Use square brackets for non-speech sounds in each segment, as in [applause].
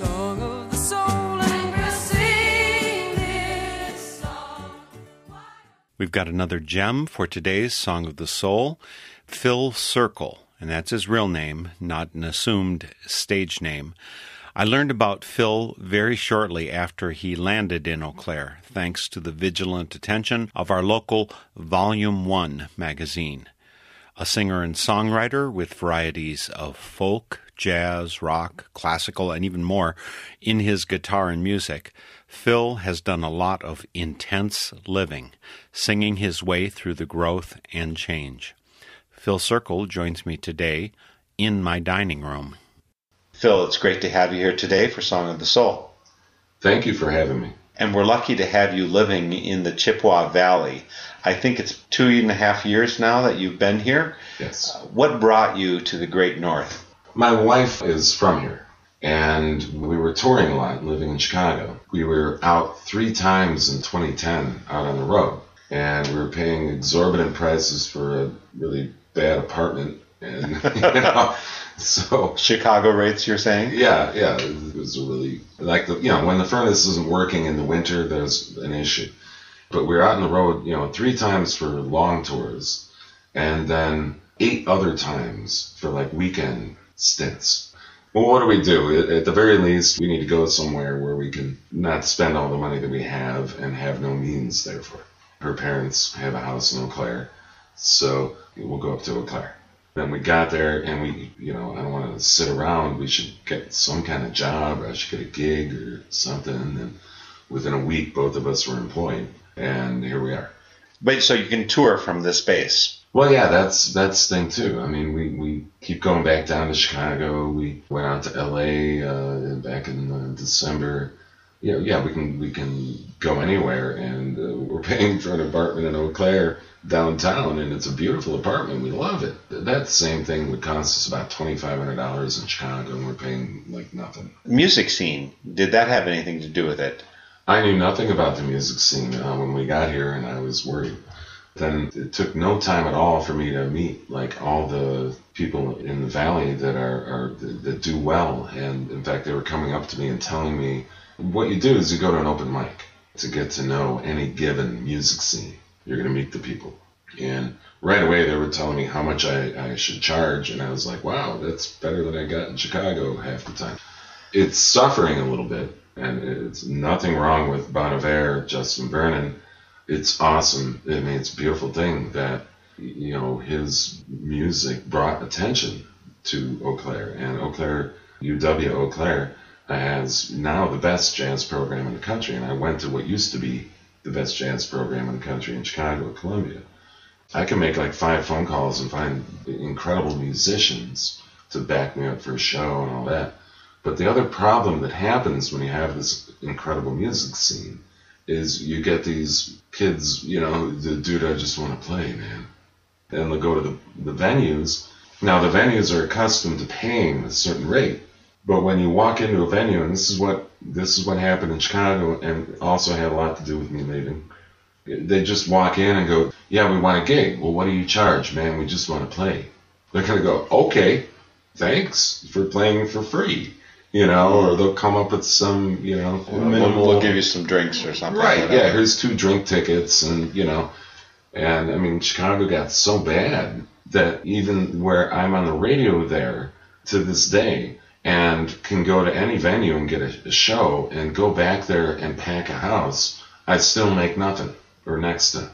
Song of the soul. We've got another gem for today's Song of the Soul Phil Circle, and that's his real name, not an assumed stage name. I learned about Phil very shortly after he landed in Eau Claire, thanks to the vigilant attention of our local Volume 1 magazine. A singer and songwriter with varieties of folk, jazz, rock, classical, and even more in his guitar and music, Phil has done a lot of intense living, singing his way through the growth and change. Phil Circle joins me today in my dining room. Phil, it's great to have you here today for Song of the Soul. Thank you for having me. And we're lucky to have you living in the Chippewa Valley. I think it's two and a half years now that you've been here. Yes. What brought you to the Great North? My wife is from here, and we were touring a lot, living in Chicago. We were out three times in 2010 out on the road, and we were paying exorbitant prices for a really bad apartment. And, [laughs] you know, so Chicago rates, you're saying? yeah, yeah, it was really like the you know when the furnace isn't working in the winter, there's an issue. But we were out on the road, you know, three times for long tours, and then eight other times for like weekend stints. Well, what do we do? At- the very least, we need to go somewhere where we can not spend all the money that we have and have no means, therefore. Her parents have a house in Eau Claire, so we'll go up to Eau Claire. Then we got there and we, you know, I don't want to sit around. We should get some kind of job or I should get a gig or something. And within a week, both of us were employed. And here we are. Wait, so you can tour from this base. Well, yeah, that's that's the thing too. I mean, we, we keep going back down to Chicago. We went out to L.A. Uh, back in uh, December. You know, yeah, we can we can go anywhere, and uh, we're [laughs] paying for an apartment in Eau Claire downtown, and it's a beautiful apartment. We love it. That same thing would cost us about twenty five hundred dollars in Chicago, and we're paying like nothing. Music scene, did that have anything to do with it? I knew nothing about the music scene uh, when we got here, and I was worried. Then it took no time at all for me to meet like all the people in the valley that are, are that do well, and in fact, they were coming up to me and telling me, "What you do is you go to an open mic to get to know any given music scene. You're going to meet the people." And right away, they were telling me how much I, I should charge, and I was like, "Wow, that's better than I got in Chicago half the time." It's suffering a little bit, and it's nothing wrong with Bon Justin Vernon. It's awesome. I mean, it's a beautiful thing that you know his music brought attention to Eau Claire, and Eau Claire, UW Eau Claire, has now the best jazz program in the country. And I went to what used to be the best jazz program in the country in Chicago, Columbia. I can make like five phone calls and find incredible musicians to back me up for a show and all that. But the other problem that happens when you have this incredible music scene is you get these kids, you know, the dude, I just want to play, man. And they'll go to the, the venues. Now, the venues are accustomed to paying a certain rate. But when you walk into a venue, and this is what this is what happened in Chicago, and also had a lot to do with me leaving. They just walk in and go, "Yeah, we want a gig." Well, what do you charge, man? We just want to play. They're gonna go, "Okay, thanks for playing for free," you know, or they'll come up with some, you know, Minimum, we'll give you some drinks or something. Right. Yeah. Here's two drink tickets, and you know, and I mean, Chicago got so bad that even where I'm on the radio there to this day, and can go to any venue and get a, a show and go back there and pack a house, I'd still make nothing or next to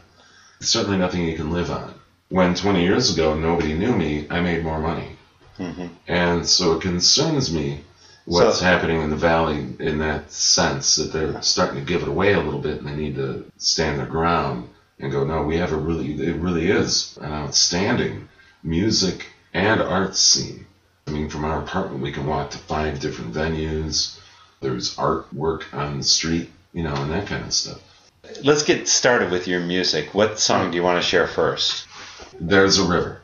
certainly nothing you can live on. When 20 years ago nobody knew me, I made more money. Mm-hmm. And so it concerns me what's So- happening in the valley in that sense that they're starting to give it away a little bit and they need to stand their ground and go, no, we have a really, it really is an outstanding music and arts scene. I mean, from our apartment, we can walk to five different venues. There's artwork on the street, you know, and that kind of stuff. Let's get started with your music. What song do you want to share first? There's a River.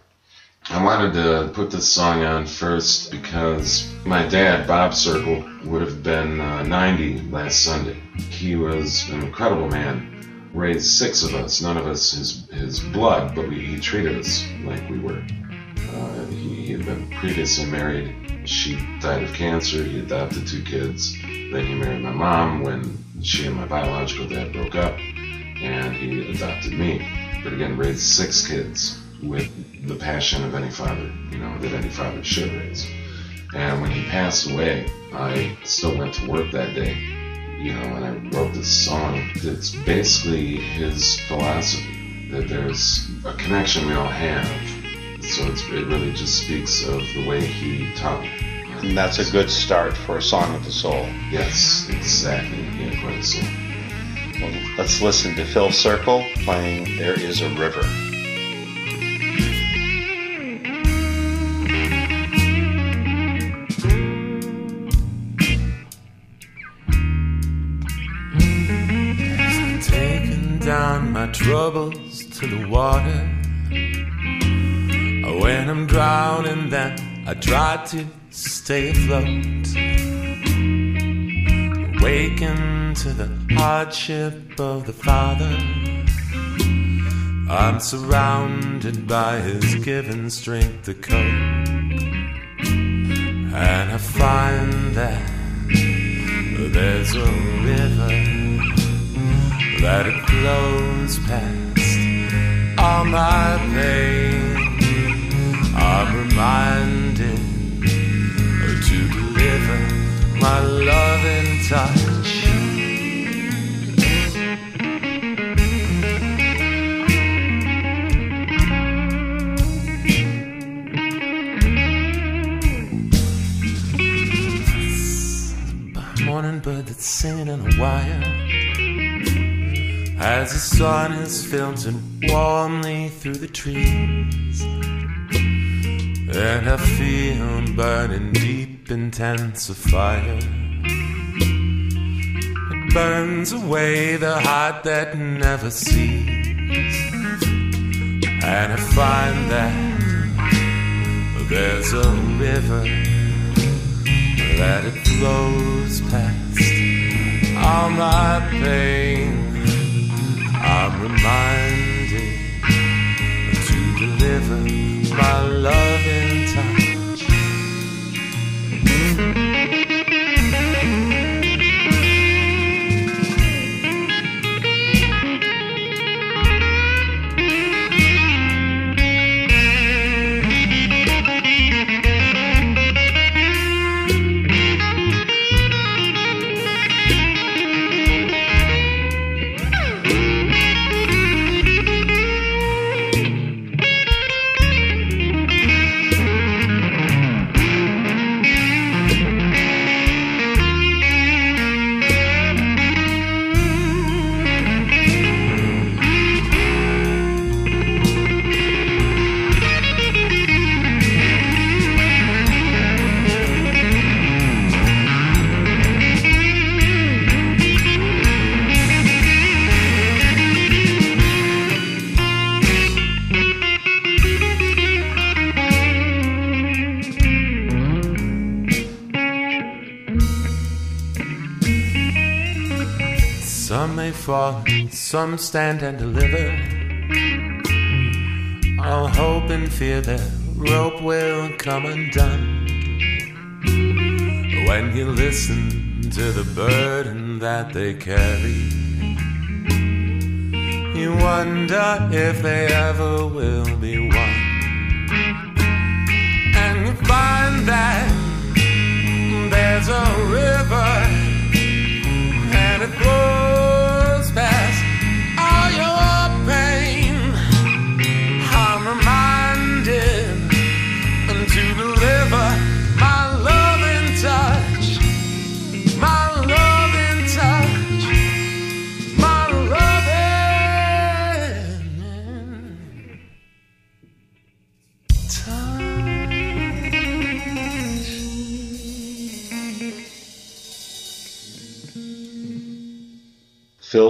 I wanted to put this song on first because my dad, Bob Circle, would have been uh, 90 last Sunday. He was an incredible man, raised six of us, none of us his, his blood, but we, he treated us like we were. Uh, he, he had been previously married. She died of cancer. He adopted two kids. Then he married my mom when she and my biological dad broke up, and he adopted me. But again, raised six kids with the passion of any father, you know, that any father should raise. And when he passed away, I still went to work that day, you know, and I wrote this song. It's basically his philosophy that there's a connection we all have. So it's, it really just speaks of the way he taught me. And that's a good start for a song of the soul. Yes, exactly. Had quite a soul. Well, let's listen to Phil Circle playing There Is a River. My troubles to the water. When I'm drowning, then I try to stay afloat. Awaken to the hardship of the Father. I'm surrounded by His given strength to cope. And I find that there's a river that it flows past all my pain. I'm reminded to deliver my loving touch. Morning bird that's singing in a wire as the sun is filtering warmly through the trees. And I feel burning deep, intense fire. It burns away the heart that never sees. And I find that there's a river that it flows past all my pain. Reminded to deliver my loving Some stand and deliver. All hope and fear that rope will come undone. When you listen to the burden that they carry, you wonder if they ever will be one. And you find that there's a river and it flows.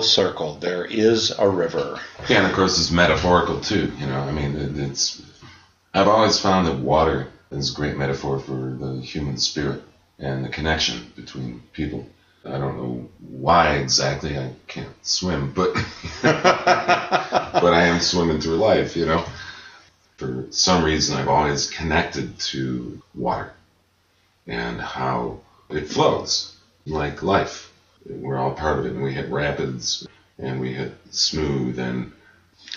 Circle, there is a river. Yeah, and of course it's metaphorical too. You know, I mean, it, it's. I've always found that water is a great metaphor for the human spirit and the connection between people. I don't know why exactly. I can't swim, but [laughs] but I am swimming through life. You know, for some reason I've always connected to water and how it flows like life. We're all part of it, and we hit rapids and we hit smooth and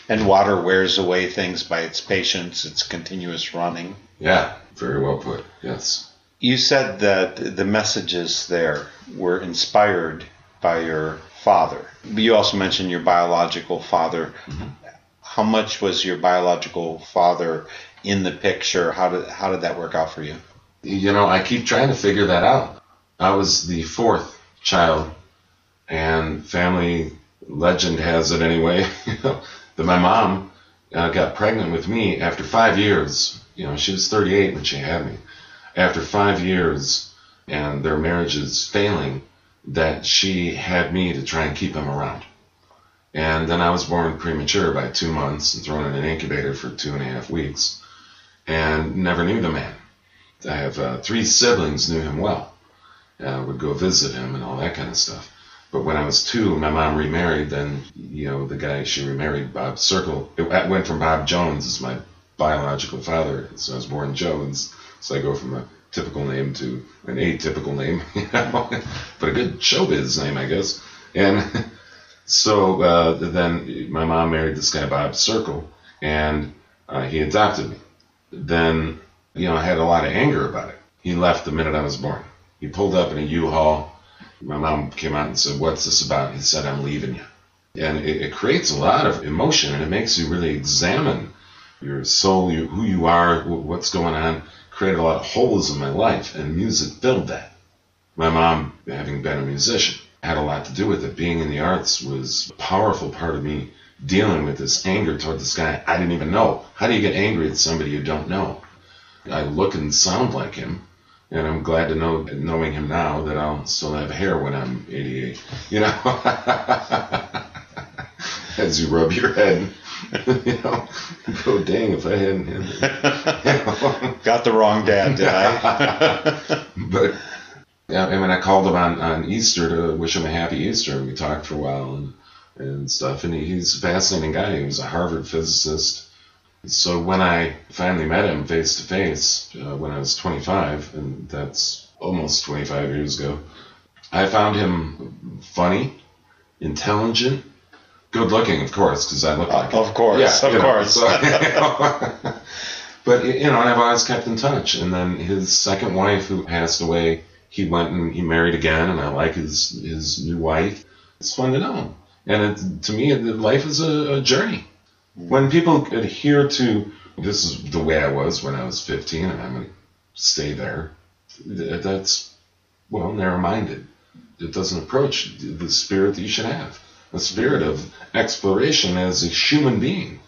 And water wears away things by its patience, its continuous running. yeah, very well put. Yes. You said that the messages there were inspired by your father. But you also mentioned your biological father. Mm-hmm. How much was your biological father in the picture? How did how did that work out for you? You know, I keep trying to figure that out. I was the fourth child, and family legend has it anyway, [laughs] that my mom uh, got pregnant with me after five years. You know, she was 38 when she had me. After five years, and their marriage is failing, that she had me to try and keep him around. And then I was born premature by two months and thrown in an incubator for two and a half weeks, and never knew the man. I have uh, three siblings knew him well. Uh, would go visit him and all that kind of stuff. But when I was two, my mom remarried. Then you know the guy she remarried, Bob Circle. It went from Bob Jones as my biological father, so I was born Jones. So I go from a typical name to an atypical name, [laughs] you know, [laughs] but a good showbiz name, I guess. And [laughs] so uh, then my mom married this guy Bob Circle, and uh, he adopted me. Then you know I had a lot of anger about it. He left the minute I was born. He pulled up in a U-Haul. My mom came out and said, "What's this about?" He said, "I'm leaving you." And it, it creates a lot of emotion, and it makes you really examine your soul, you, who you are, wh- what's going on. Created a lot of holes in my life, and music filled that. My mom, having been a musician, had a lot to do with it. Being in the arts was a powerful part of me dealing with this anger toward this guy I didn't even know. How do you get angry at somebody you don't know? I look and sound like him, and I'm glad to know, knowing him now, that I'll still have hair when I'm 88. You know, [laughs] as you rub your head, [laughs] you know, go dang if I hadn't. had [laughs] you know? Got the wrong dad, did I? but yeah, I mean, I called him on, on Easter to wish him a happy Easter, and we talked for a while and and stuff. And he, he's a fascinating guy. He was a Harvard physicist. So when I finally met him face to face uh, when I was 25, and that's almost 25 years ago, I found him funny, intelligent, good looking, of course, because I look like him. of course, Yeah, of you know, course. so- but [laughs] you know, I've always kept in touch. And then his second wife, who passed away, he went and he married again, and I like his his new wife. It's fun to know him, and it, to me, life is a, a journey. When people adhere to this is the way I was when I was 15, and I'm going to stay there. That's well narrow-minded. It doesn't approach the spirit that you should have, the spirit of exploration as a human being.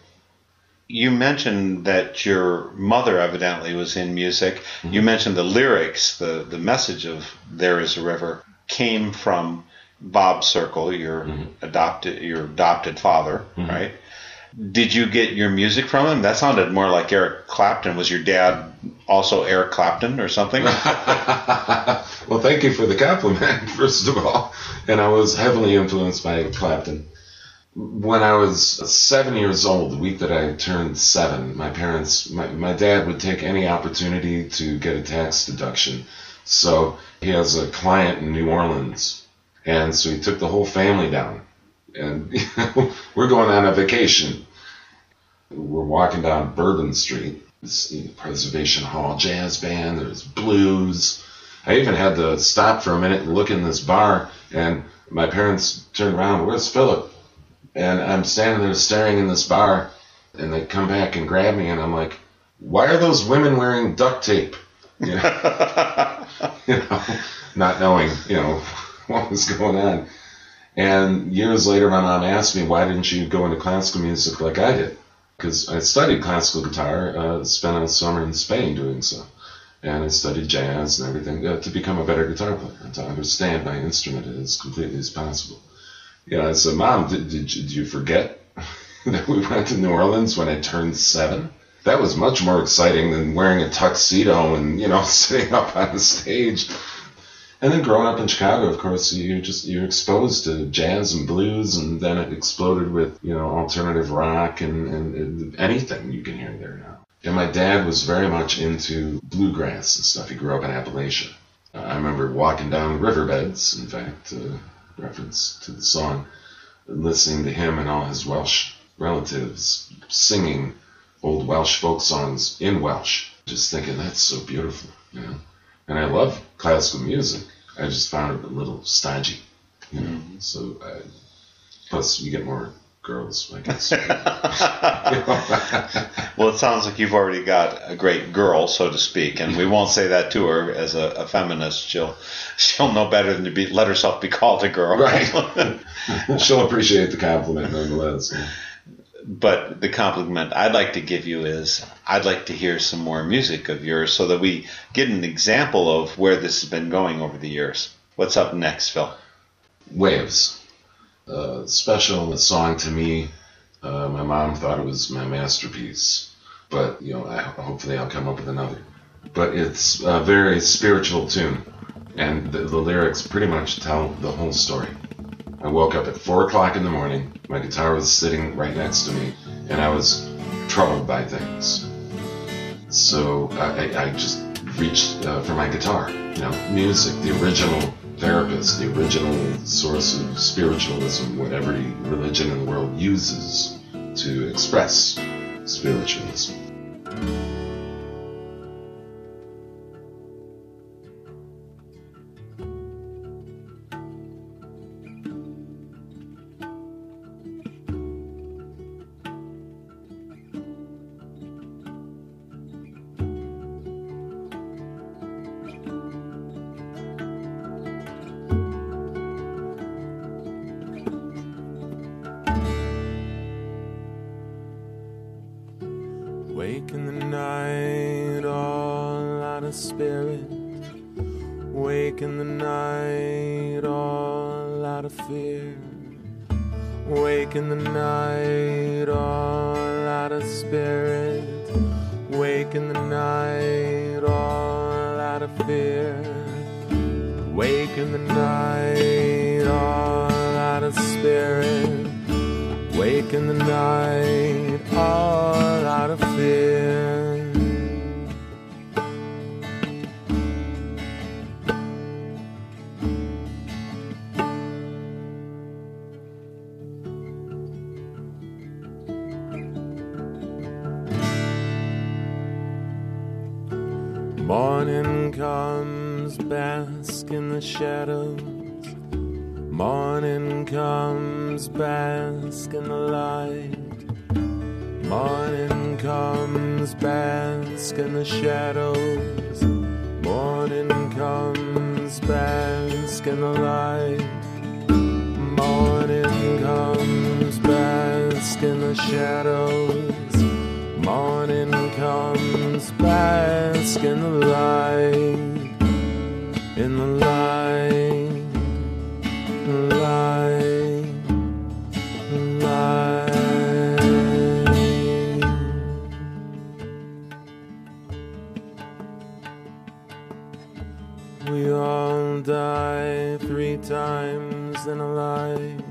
you mentioned that your mother evidently was in music. Mm-hmm. You mentioned the lyrics, the, the message of There Is a River came from Bob Circle, your mm-hmm. adopted your adopted father, mm-hmm. right? Did you get your music from him? That sounded more like Eric Clapton. Was your dad also Eric Clapton or something? [laughs] well, thank you for the compliment, [laughs] first of all. And I was heavily influenced by Clapton. When I was seven years old, the week that I turned seven, my parents, my, my dad would take any opportunity to get a tax deduction. So he has a client in New Orleans. And so he took the whole family down. And [laughs] we're going on a vacation. We're walking down Bourbon Street, you know, Preservation Hall jazz band. There's blues. I even had to stop for a minute and look in this bar. And my parents turned around. Where's Philip? And I'm standing there staring in this bar. And they come back and grab me. And I'm like, why are those women wearing duct tape? You know, [laughs] [laughs] you know not knowing, you know, what was going on. And years later, my mom asked me, why didn't you go into classical music like I did? Because I studied classical guitar, uh, spent a summer in Spain doing so. And I studied jazz and everything uh, to become a better guitar player and to understand my instrument as completely as possible. Yeah, I said, Mom, did, did, did you forget [laughs] that we went to New Orleans when I turned seven? That was much more exciting than wearing a tuxedo and, you know, [laughs] sitting up on the stage. And then growing up in Chicago, of course, you just you're exposed to jazz and blues, and then it exploded with you know alternative rock and, and, and anything you can hear there now. And my dad was very much into bluegrass and stuff. He grew up in Appalachia. Uh, I remember walking down riverbeds, in fact, uh, reference to the song, listening to him and all his Welsh relatives singing old Welsh folk songs in Welsh, just thinking that's so beautiful, you know. And I love classical music. I just found it a little stodgy, you know. Mm-hmm. So I, plus you get more girls, I guess. [laughs] [laughs] Well, it sounds like you've already got a great girl, so to speak, and we won't say that to her as a, a feminist. She'll she'll know better than to be let herself be called a girl. right. [laughs] She'll appreciate the compliment nonetheless. yeah. But the compliment I'd like to give you is I'd like to hear some more music of yours so that we get an example of where this has been going over the years. What's up next, Phil? Waves. Uh, special song to me. Uh, my mom thought it was my masterpiece, but you know, I, hopefully I'll come up with another. But it's a very spiritual tune, and the, the lyrics pretty much tell the whole story. I woke up at four o'clock in the morning. My guitar was sitting right next to me, and I was troubled by things. So I, I just reached uh, for my guitar. You know, music, the original therapist, the original source of spiritualism, what every religion in the world uses to express spiritualism. Morning comes, bask in the shadows. Morning comes, bask in the light. Morning comes, bask in the shadows. Morning comes, bask in the light. In the light times in a life.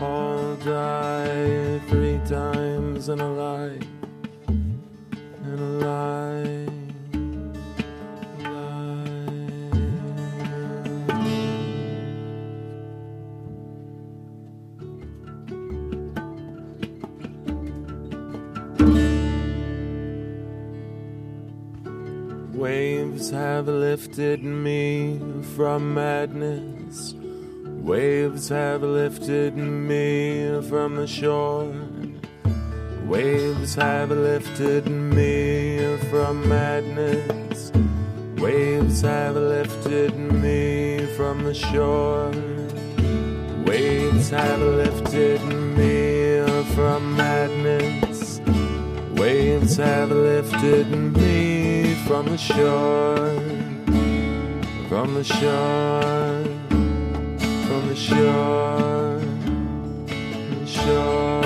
All die three times in a life. In a life. Waves have lifted me from madness. Waves have lifted me from the shore. Waves have lifted me from madness. Waves have lifted me from the shore. Waves have lifted me from madness. Waves have lifted me from the shore, from the shore, sure, sure.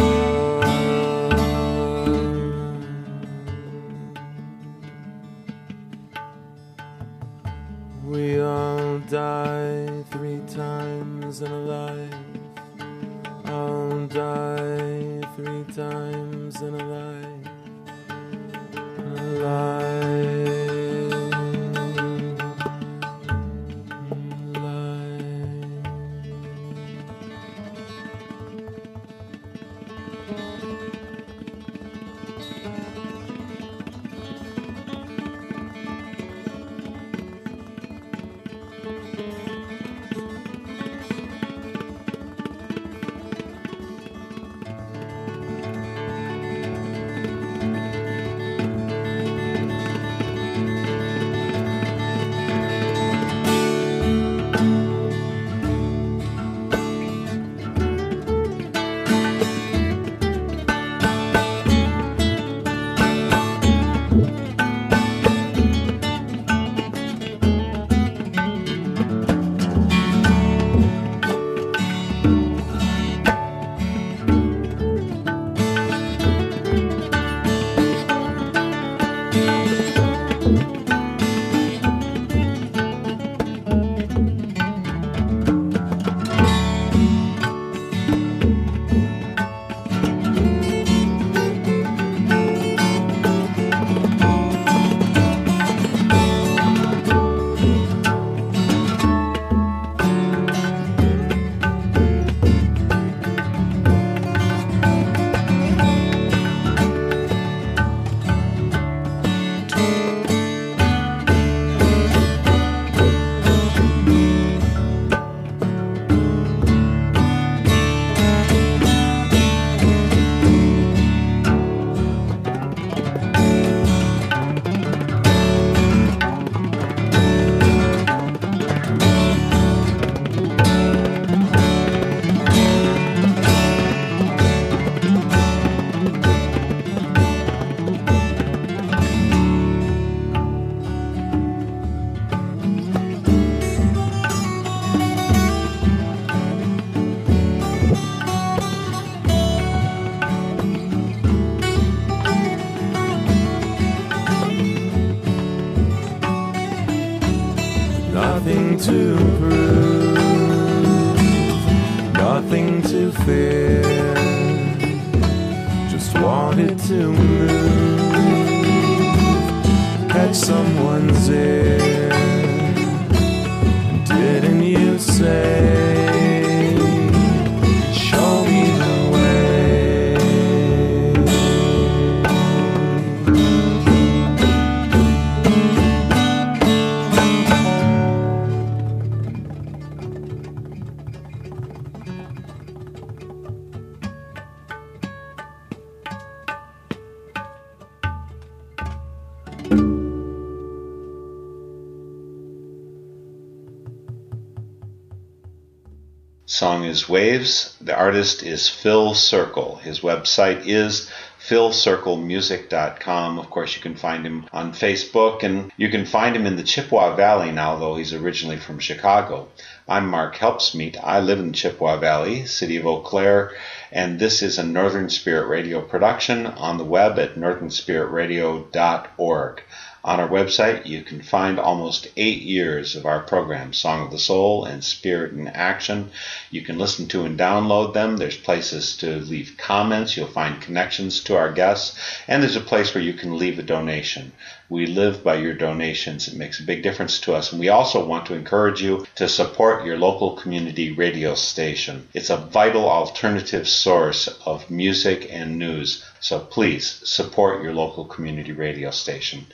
Waves. The artist is Phil Circle. His website is philcirclemusic.com. Of course, you can find him on Facebook and you can find him in the Chippewa Valley now, though he's originally from Chicago. I'm Mark Helpsmeet. I live in Chippewa Valley, city of Eau Claire, and this is a Northern Spirit Radio production on the web at northernspiritradio.org. On our website, you can find almost eight years of our programs, Song of the Soul and Spirit in Action. You can listen to and download them. There's places to leave comments. You'll find connections to our guests. And there's a place where you can leave a donation. We live by your donations. It makes a big difference to us. And we also want to encourage you to support your local community radio station. It's a vital alternative source of music and news. So please support your local community radio station.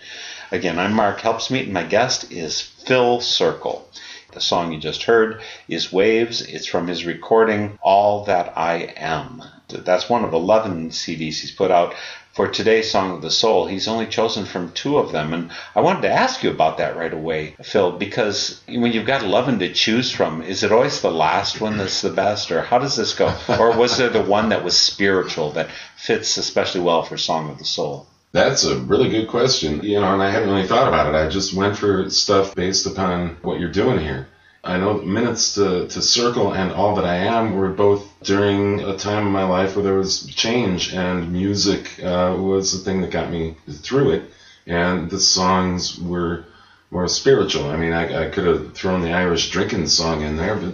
Again, I'm Mark Helpsmeet, and my guest is Phil Circle. The song you just heard is Waves. It's from his recording All That I Am. That's one of 11 CDs he's put out. For today's Song of the Soul, he's only chosen from two of them. And I wanted to ask you about that right away, Phil, because when you've got 11 to choose from, is it always the last one that's the best, or how does this go? Or was there the one that was spiritual that fits especially well for Song of the Soul? That's a really good question. You know, and I hadn't really thought about it. I just went for stuff based upon what you're doing here. I know Minutes to, to Circle and All That I Am were both during a time in my life where there was change and music uh, was the thing that got me through it. And the songs were more spiritual. I mean, I, I could have thrown the Irish drinking song in there, but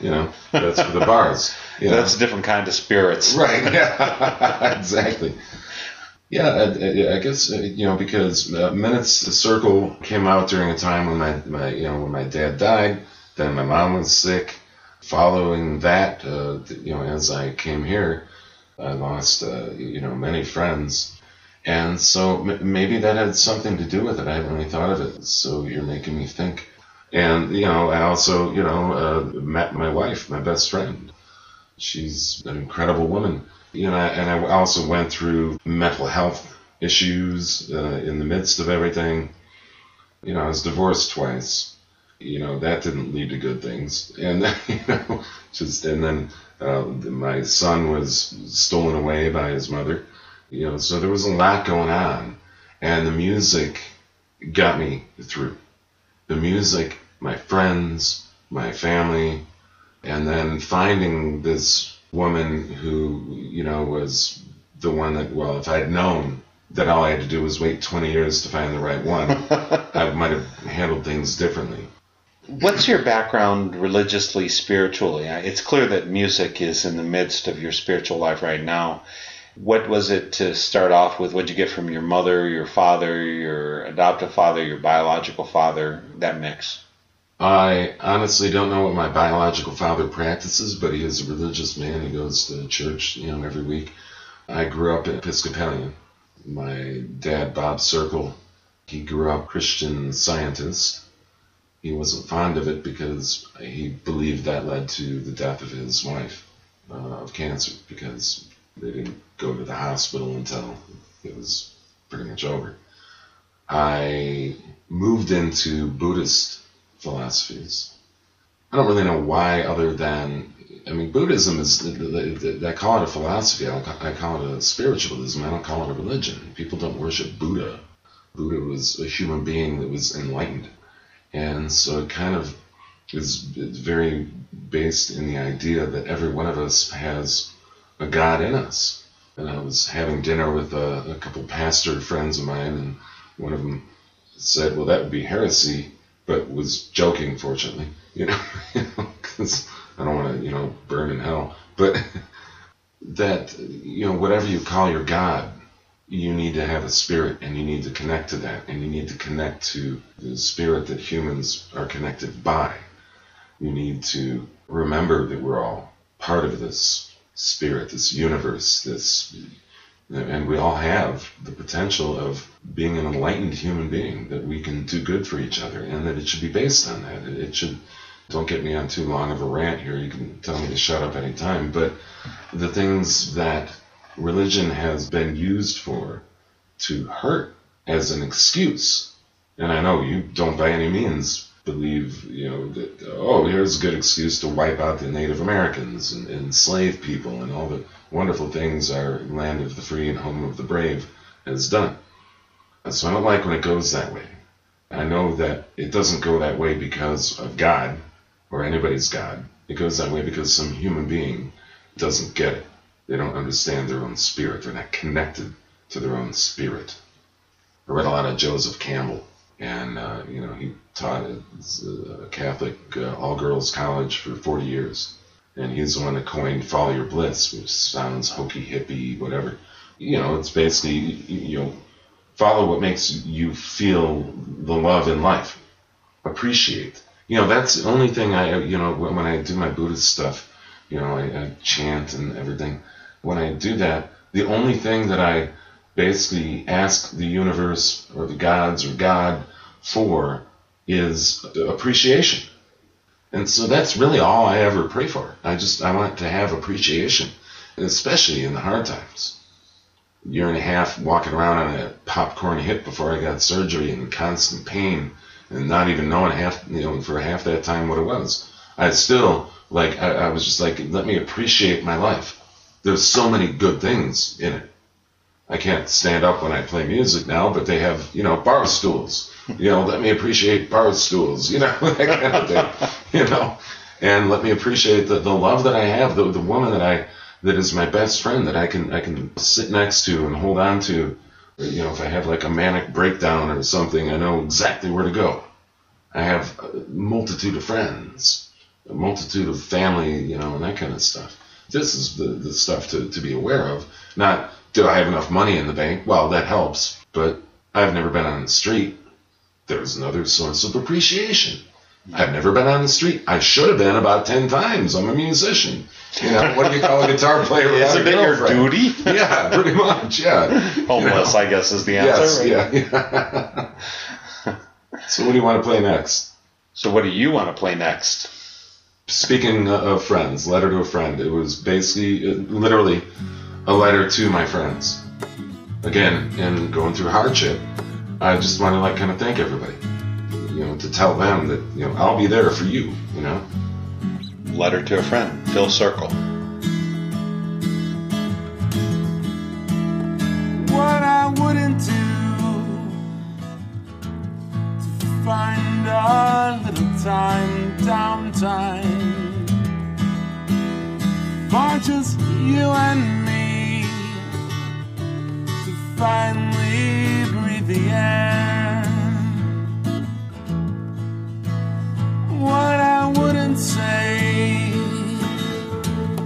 you know, that's for the [laughs] bars. You know? That's a different kind of spirits. Right. Yeah. [laughs] [laughs] exactly. Yeah, I, I guess uh, you know because uh, Minutes the Circle came out during a time when my, my you know when my dad died, then my mom was sick. Following that, uh, you know, as I came here, I lost uh, you know many friends, and so m- maybe that had something to do with it. I haven't really thought of it. So you're making me think. And you know, I also you know uh, met my wife, my best friend. She's an incredible woman you know, and I also went through mental health issues uh, in the midst of everything. You know, I was divorced twice. You know, that didn't lead to good things. And [laughs] you know, just and then uh, my son was stolen away by his mother. You know, so there was a lot going on, and the music got me through. The music, my friends, my family, and then finding this woman who, you know, was the one that, well, if I'd known that all I had to do was wait 20 years to find the right one, [laughs] I might have handled things differently. What's your background religiously, spiritually? It's clear that music is in the midst of your spiritual life right now. What was it to start off with? What did you get from your mother, your father, your adoptive father, your biological father, that mix? I honestly don't know what my biological father practices, but he is a religious man. He goes to church, you know, every week. I grew up Episcopalian. My dad, Bob Circle, he grew up Christian scientist. He wasn't fond of it because he believed that led to the death of his wife uh, of cancer because they didn't go to the hospital until it was pretty much over. I moved into Buddhist philosophies. I don't really know why, other than I mean, Buddhism is I call it a philosophy. I call it a spiritualism. I don't call it a religion. People don't worship Buddha. Buddha was a human being that was enlightened, and so it kind of is very based in the idea that every one of us has a God in us. And I was having dinner with a, a couple pastor friends of mine, and one of them said, "Well, that would be heresy." but was joking, fortunately, you know, [laughs] because I don't want to, you know, burn in hell. But [laughs] that, you know, whatever you call your God, you need to have a spirit and you need to connect to that and you need to connect to the spirit that humans are connected by. You need to remember that we're all part of this spirit, this universe, this and we all have the potential of being an enlightened human being, that we can do good for each other, and that it should be based on that. It should, don't get me on too long of a rant here, you can tell me to shut up anytime, but the things that religion has been used for to hurt as an excuse, and I know you don't by any means believe, you know, that, oh, here's a good excuse to wipe out the Native Americans and enslave people and all the wonderful things our land of the free and home of the brave has done. So I don't like when it goes that way. I know that it doesn't go that way because of God or anybody's God. It goes that way because some human being doesn't get it. They don't understand their own spirit. They're not connected to their own spirit. I read a lot of Joseph Campbell and uh, you know he taught at a Catholic uh, all-girls college for 40 years, and he's the one that coined "Follow Your Bliss," which sounds hokey, hippie, whatever. You know, it's basically you know follow what makes you feel the love in life, appreciate. You know, that's the only thing I you know when I do my Buddhist stuff, you know, I, I chant and everything. When I do that, the only thing that I basically ask the universe or the gods or God for is appreciation. And so that's really all I ever pray for. I just I want to have appreciation, especially in the hard times. Year and a half walking around on a popcorn hip before I got surgery and constant pain and not even knowing half you know for half that time what it was. I still like I, I was just like let me appreciate my life. There's so many good things in it. I can't stand up when I play music now, but they have, you know, bar stools. [laughs] You know, let me appreciate bar stools, you know, [laughs] that kind of thing, you know, and let me appreciate the, the love that I have, the, the woman that I, that is my best friend that I can, I can sit next to and hold on to. You know, if I have like a manic breakdown or something, I know exactly where to go. I have a multitude of friends, a multitude of family, you know, and that kind of stuff. This is the, the stuff to, to be aware of. Not, do I have enough money in the bank? Well, that helps, but I've never been on the street. There's another source of appreciation. I've never been on the street. I should have been about 10 times. I'm a musician. You know, what do you call a guitar [laughs] player without Isn't it your duty? [laughs] Yeah, pretty much, yeah. Homeless, I guess, is the answer. Yes, right? yeah, yeah. [laughs] so what do you want to play next? So, what do you want to play next? Speaking of friends, letter to a friend. It was basically, uh, literally, a letter to my friends. Again, in going through hardship, I just want to like kind of thank everybody. You know, to tell them that you know I'll be there for you. You know. Letter to a friend, Phil Circle. what I wouldn't do to find a little time, downtime for just you and me to finally breathe the air. What I wouldn't say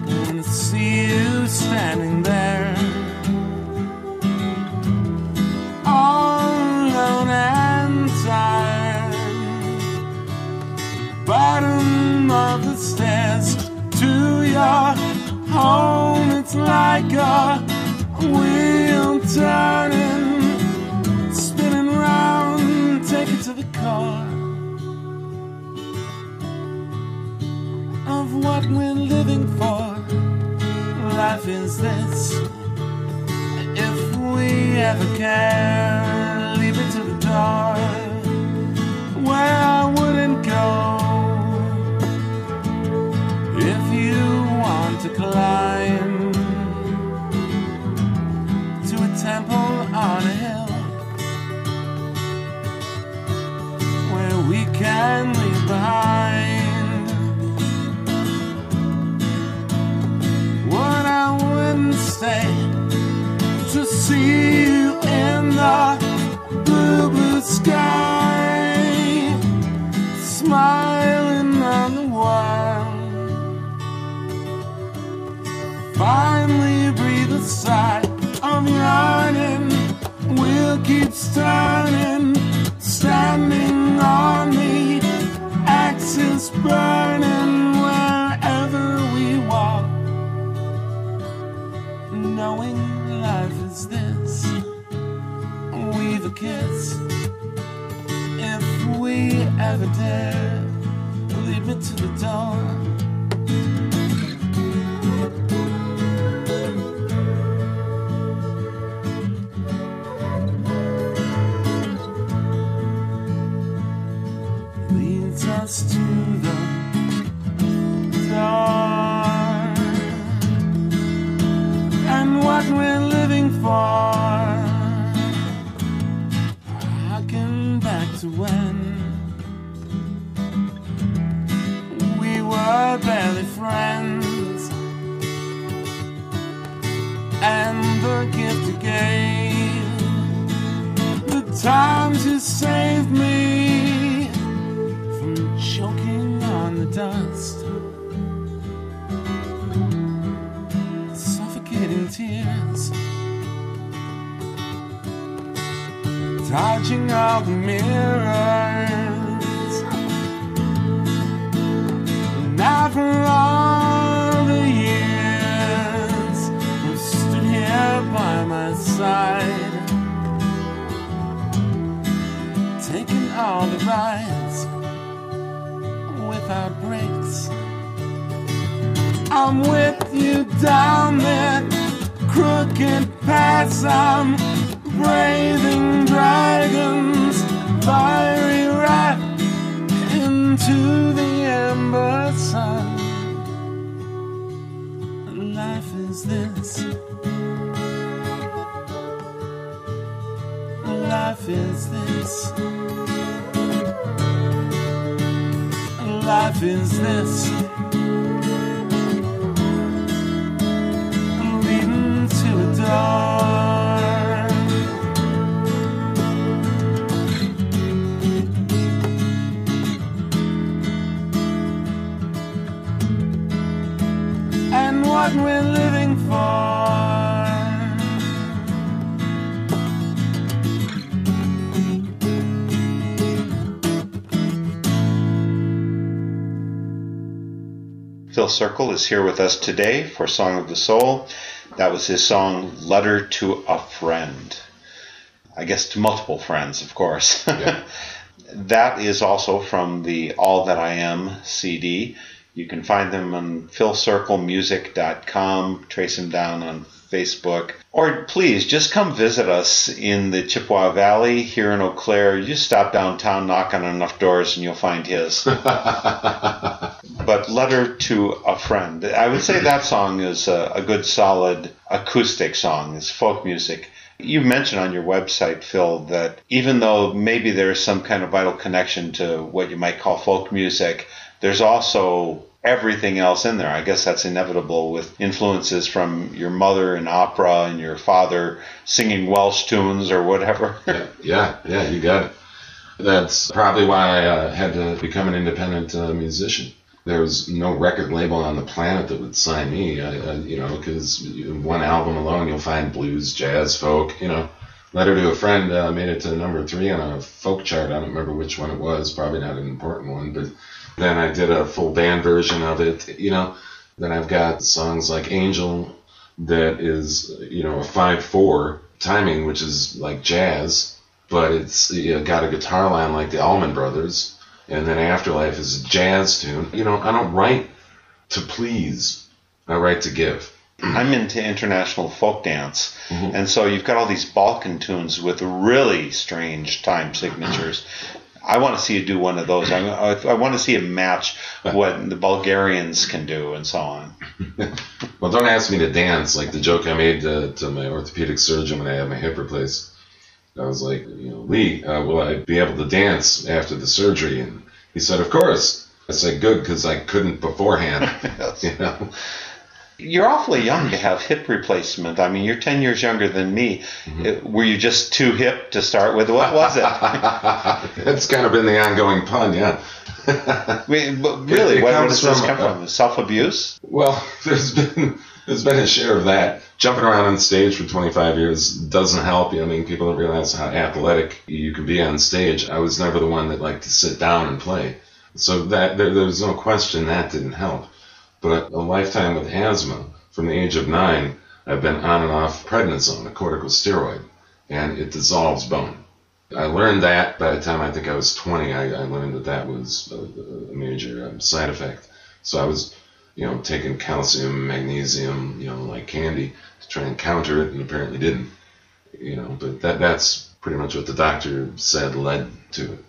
when I see you standing there Bottom of the stairs to your home, it's like a wheel turning, spinning round. Take it to the core of what we're living for. Life is this. If we ever can, the times you saved me from choking on the dust. suffocating tears, dodging all the mirrors. Now for side, taking all the rides without breaks. I'm with you down that crooked path. I'm braving dragons, fiery wrath into the ember sun. Life is this. life is this? Life is this? Leading to the dark. And what we're living for. Phil Circle is here with us today for Song of the Soul. That was his song, Letter to a Friend. I guess to multiple friends, of course. [laughs] Yeah. that is also from the All That I Am CD. You can find them on philcirclemusic.com, trace them down on Facebook, or please just come visit us in the Chippewa Valley here in Eau Claire. You stop downtown, knock on enough doors, and you'll find his. [laughs] but Letter to a Friend. I would say that song is a, a good, solid acoustic song. It's folk music. You mentioned on your website, Phil, that even though maybe there's some kind of vital connection to what you might call folk music, there's also everything else in there. I guess that's inevitable with influences from your mother in opera and your father singing Welsh tunes or whatever. [laughs] yeah, yeah, you got it. That's probably why I uh, had to become an independent uh, musician. There was no record label on the planet that would sign me, I, I, you know, because one album alone you'll find blues, jazz, folk, you know. Letter to a Friend uh, made it to number three on a folk chart. I don't remember which one it was, probably not an important one, but then I did a full band version of it, you know. Then I've got songs like Angel that is, you know, a 5-4 timing, which is like jazz, but it's you know, got a guitar line like the Allman Brothers. And then Afterlife is a jazz tune. You know, I don't write to please. I write to give. [clears throat] I'm into international folk dance, mm-hmm. and so you've got all these Balkan tunes with really strange time signatures. I want to see you do one of those. I, I, I want to see it match what the Bulgarians can do, and so on. [laughs] Well, don't ask me to dance like the joke I made to, to my orthopedic surgeon when I had my hip replaced. I was like, you know, Lee, uh, will I be able to dance after the surgery? And he said, of course. I said, good, because I couldn't beforehand. [laughs] [laughs] you know, You're awfully young to have hip replacement. I mean, you're 10 years younger than me. Uh, Were you just too hip to start with? What was it? [laughs] that's kind of been the ongoing pun, yeah. [laughs] I mean, but really, It what, what comes does this from, come uh, from? Self abuse? Well, [laughs] there's been there's been a share of that. Jumping around on stage for 25 years doesn't help you. I mean, people don't realize how athletic you can be on stage. I was never the one that liked to sit down and play, so that there, there was no question that didn't help. But a lifetime with asthma, from the age of nine, I've been on and off prednisone, a corticosteroid, and it dissolves bone. I learned that by the time I think I was 20. I, I learned that that was a, a major um, side effect. So I was, you know, taking calcium, magnesium, you know, like candy to try and counter it, and apparently didn't. You know, but that that's pretty much what the doctor said led to it.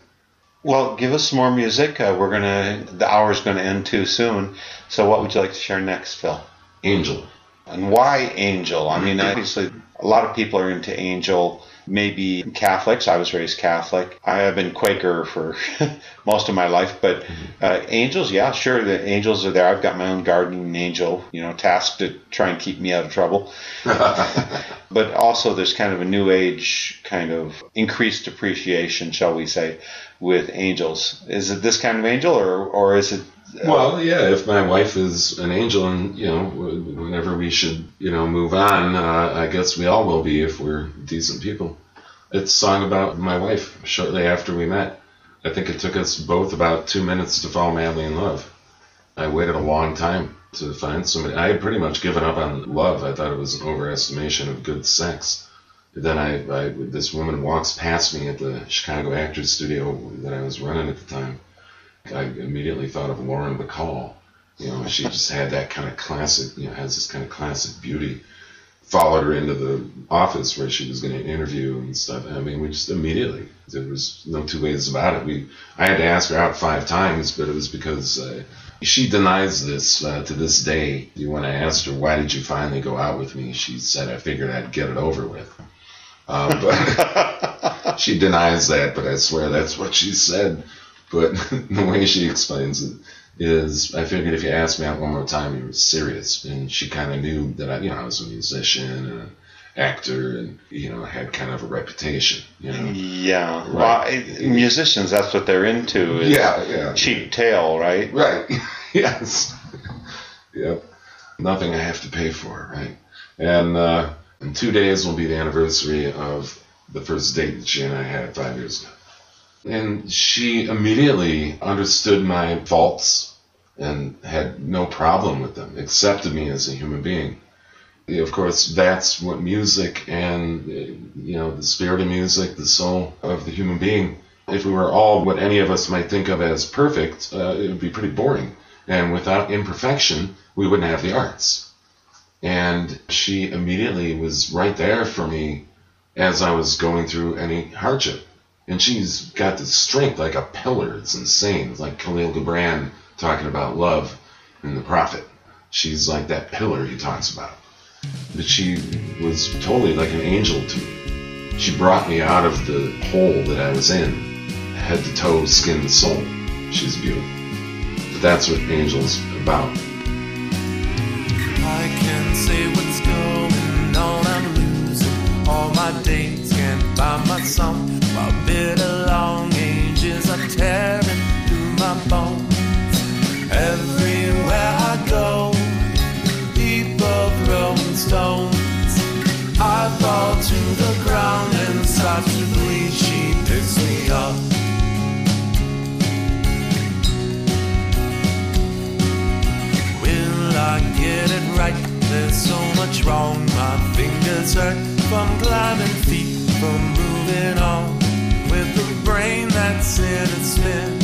Well, give us some more music. Uh, we're gonna. The hour's gonna end too soon. So, what would you like to share next, Phil? Angel. And why Angel? I mean, obviously, a lot of people are into Angel. Maybe Catholics. I was raised Catholic. I have been Quaker for [laughs] most of my life, but uh, angels, yeah, sure, the angels are there. I've got my own guardian angel, you know, tasked to try and keep me out of trouble. [laughs] but also, there's kind of a new age kind of increased appreciation, shall we say, with angels. Is it this kind of angel, or or is it? Well, yeah, if my wife is an angel, and you know, whenever we should, you know, move on, uh, I guess we all will be if we're decent people. It's a song about my wife. Shortly after we met, I think it took us both about two minutes to fall madly in love. I waited a long time to find somebody. I had pretty much given up on love. I thought it was an overestimation of good sex. Then I, I this woman walks past me at the Chicago Actors Studio that I was running at the time. I immediately thought of Lauren Bacall. You know, she just had that kind of classic, you know, has this kind of classic beauty. Followed her into the office where she was going to interview and stuff. I mean, we just immediately there was no two ways about it. We I had to ask her out five times, but it was because uh, she denies this uh, to this day. You when I asked her why did you finally go out with me, she said I figured I'd get it over with. Uh, but [laughs] she denies that, but I swear that's what she said. But [laughs] the way she explains it is, I figured if you asked me out one more time, you were serious. And she kind of knew that I, you know, I was a musician and an actor, and you know, had kind of a reputation. You know, Yeah, Right. well, it- musicians, that's what they're into. Is Yeah, yeah. Cheap tail, right? right? [laughs] yes. yep. nothing I have to pay for, right? And uh, in two days will be the anniversary of the first date that she and I had five years ago. And she immediately understood my faults and had no problem with them, accepted me as a human being. Of course, that's what music and, you know, the spirit of music, the soul of the human being, if we were all what any of us might think of as perfect, uh, it would be pretty boring. And without imperfection, we wouldn't have the arts. And she immediately was right there for me as I was going through any hardship. And she's got the strength like a pillar. It's insane. It's like Khalil Gibran talking about love and the prophet. She's like that pillar he talks about. But she was totally like an angel to me. She brought me out of the hole that I was in, head to toe, skin to soul. She's beautiful. But that's what Angel's about. I can say what's going on. I'm losing all my days. Can't find my bleed. She picks me up. Will I get it right? There's so much wrong. My fingers hurt from climbing feet, from moving on. With a brain that's in its spin,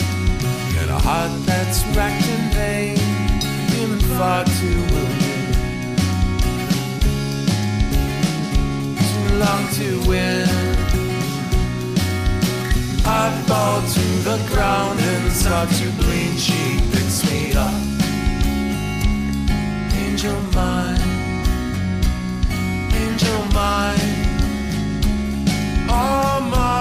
and a heart that's racked in pain, feeling far too wounded. Too long to win. I fall to the ground and start to bleed. She picks me up angel mine, angel mine, all mine.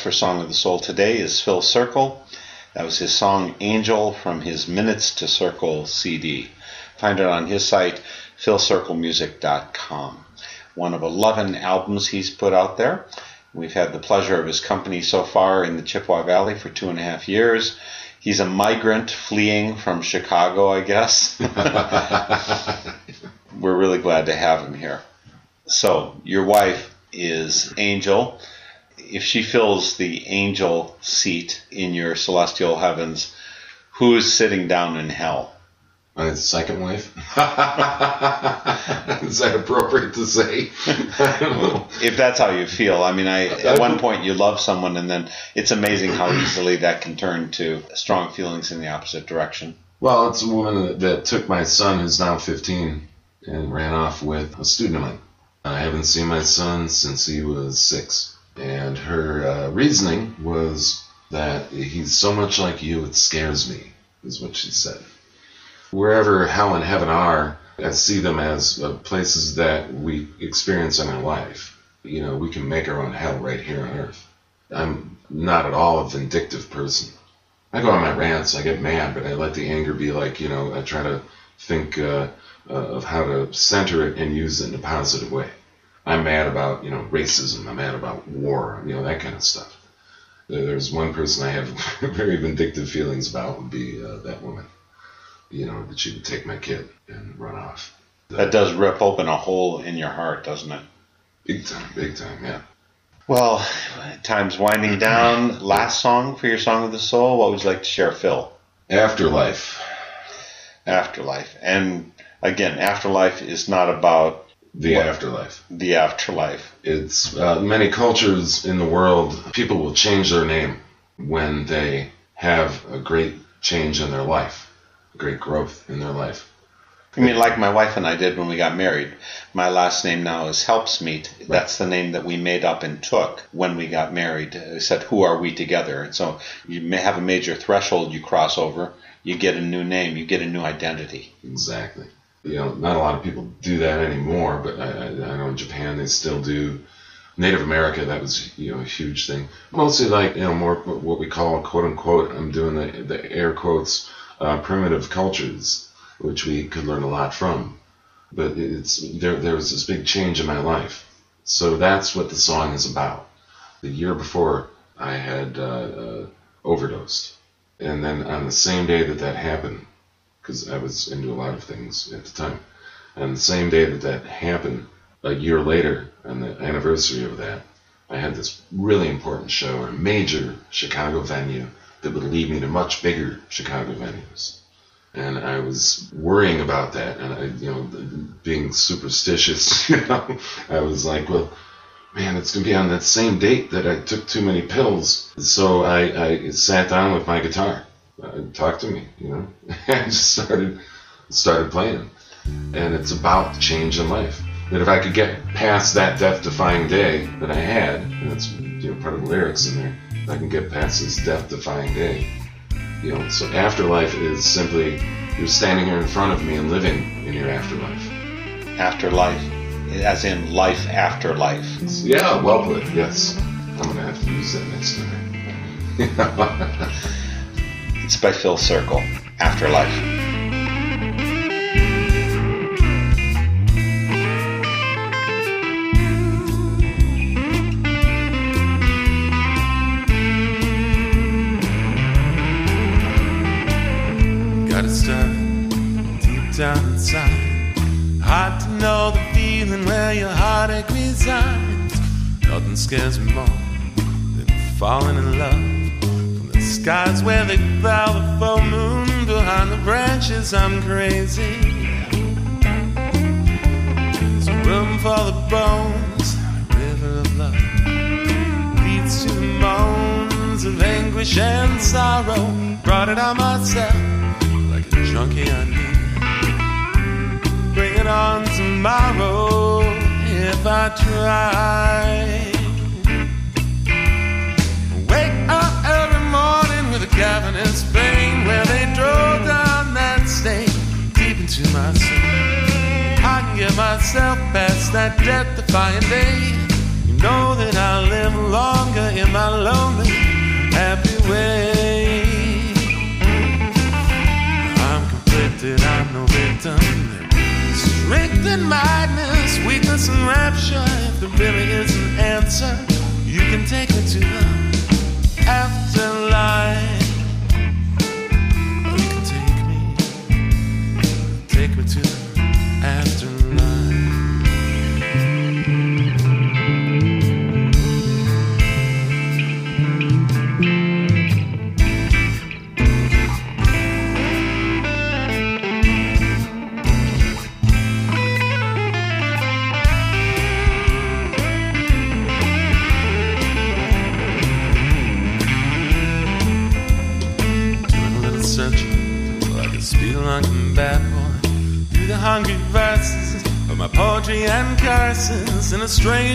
For Song of the Soul today is Phil Circle. That was his song Angel from his Minutes to Circle CD. Find it on his site, philcirclemusic.com. One of 11 albums he's put out there. We've had the pleasure of his company so far in the Chippewa Valley for two and a half years. He's a migrant fleeing from Chicago, I guess. [laughs] We're really glad to have him here. So, your wife is Angel. If she fills the angel seat in your celestial heavens, who is sitting down in hell? Uh, my second wife? [laughs] is that appropriate to say? I don't know. If that's how you feel, I mean, I at one point you love someone, and then it's amazing how easily that can turn to strong feelings in the opposite direction. Well, it's a woman that, that took my son, who's now 15, and ran off with a student of mine. I haven't seen my son since he was six. And her uh, reasoning was that he's so much like you, it scares me, is what she said. Wherever hell and heaven are, I see them as uh, places that we experience in our life. You know, we can make our own hell right here on earth. I'm not at all a vindictive person. I go on my rants, I get mad, but I let the anger be like, you know, I try to think uh, uh, of how to center it and use it in a positive way. I'm mad about, you know, racism. I'm mad about war, you know, that kind of stuff. There's one person I have [laughs] very vindictive feelings about would be uh, that woman. You know, that she would take my kid and run off. That does rip open a hole in your heart, doesn't it? Big time, big time, yeah. Well, time's winding down. Last song for your Song of the Soul. What would you like to share, Phil? Afterlife. Afterlife. And again, afterlife is not about The What? afterlife. the afterlife. It's uh, many cultures in the world. People will change their name when they have a great change in their life, great growth in their life. I mean, like my wife and I did when we got married. My last name now is Helpsmeet. That's the name that we made up and took when we got married. We said, "Who are we together?" And so you may have a major threshold you cross over. You get a new name. You get a new identity. Exactly. You know, not a lot of people do that anymore, but I, I, know in Japan they still do. Native America, that was you know a huge thing. Mostly like you know more what we call quote unquote. I'm doing the, the air quotes uh, primitive cultures, which we could learn a lot from. But it's there. There was this big change in my life, so that's what the song is about. The year before, I had uh, uh, overdosed, and then on the same day that that happened, because I was into a lot of things at the time. And the same day that that happened, a year later, on the anniversary of that, I had this really important show, at a major Chicago venue that would lead me to much bigger Chicago venues. And I was worrying about that, and I, you know, being superstitious, [laughs] you know, I was like, well, man, it's gonna be on that same date that I took too many pills. So I, I sat down with my guitar uh, talk to me, you know. [laughs] I just started started playing, and it's about change in life. That if I could get past that death-defying day that I had, and that's you know part of the lyrics in there. I can get past this death-defying day, you know. So afterlife is simply you're standing here in front of me and living in your afterlife. Afterlife, as in life after life. Yeah, well put. Yes, I'm gonna have to use that next time. [laughs] It's by Phil Circle. Afterlife. Down inside. Hard to know the feeling where your heartache resides. Nothing scares me more than falling in love. Skies where they bow the full moon behind the branches, I'm crazy. There's room for the bones, a river of love beats to the moans of anguish and sorrow. Brought it on myself like a junkie I need. Bring it on tomorrow if I try. Morning with a cavernous pain where they draw down that stain deep into my soul. I can get myself past that death-defying day. You know that I'll live longer in my lonely, happy way. I'm conflicted, I'm no victim. Strength and madness, weakness and rapture. If there really is an answer, you can take me to the afterlife. Take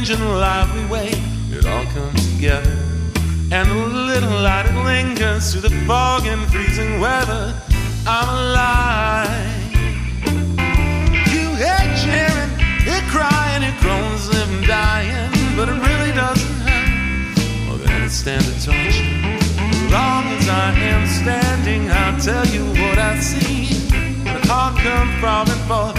strange and lively way. It all comes together, and a little light it lingers through the fog and freezing weather. I'm alive. You hear cheering, hear crying, hear groans them dying, but it really doesn't hurt more than any standard torture. As long as I am standing. I'll tell you what I see. The heart come falling for.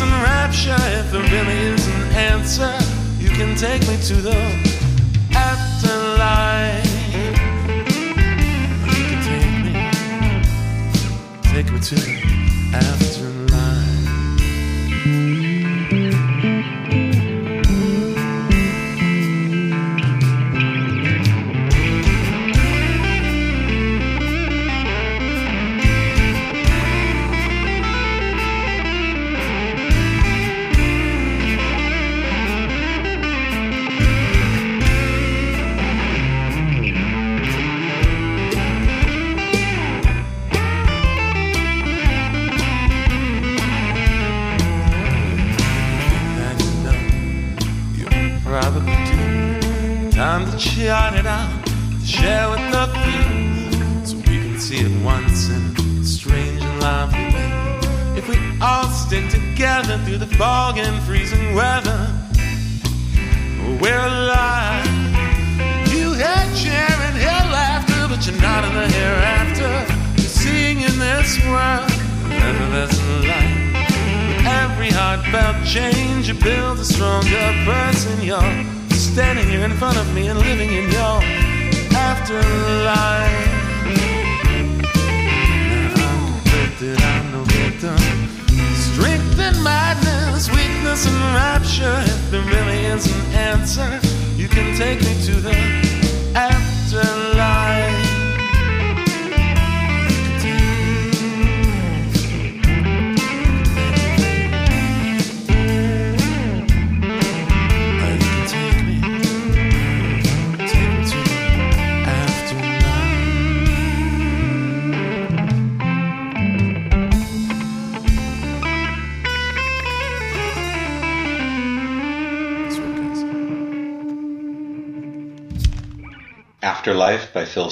Madness, and rapture. If there really is an answer, you can take me to the afterlife. You can take me, take me to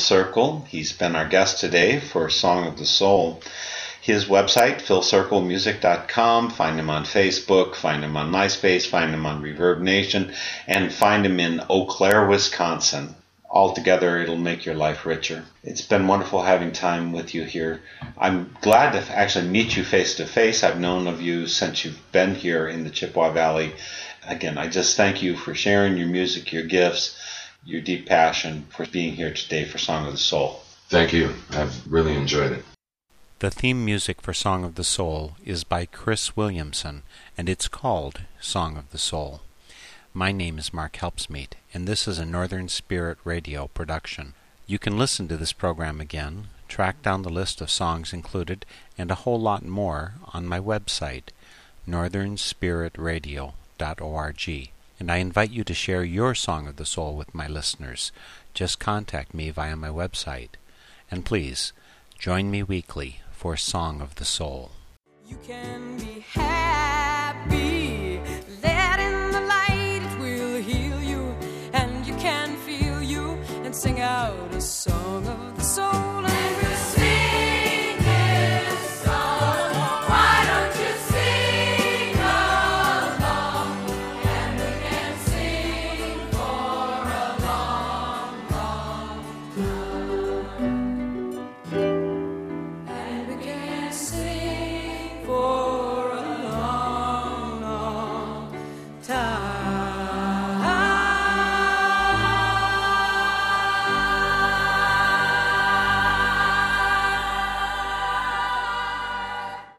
Circle. He's been our guest today for Song of the Soul. His website, philcirclemusic.com. Find him on Facebook, find him on MySpace, find him on Reverb Nation, and find him in Eau Claire, Wisconsin. Altogether, it'll make your life richer. It's been wonderful having time with you here. I'm glad to actually meet you face to face. I've known of you since you've been here in the Chippewa Valley. Again, I just thank you for sharing your music, your gifts, your deep passion for being here today for Song of the Soul. Thank you. I've really enjoyed it. The theme music for Song of the Soul is by Cris Williamson, and it's called Song of the Soul. My name is Mark Helpsmeet, and this is a Northern Spirit Radio production. You can listen to this program again, track down the list of songs included, and a whole lot more on my website, northernspiritradio.org. And I invite you to share your Song of the Soul with my listeners. Just contact me via my website. And please, join me weekly for Song of the Soul. You can be happy. Let in the light,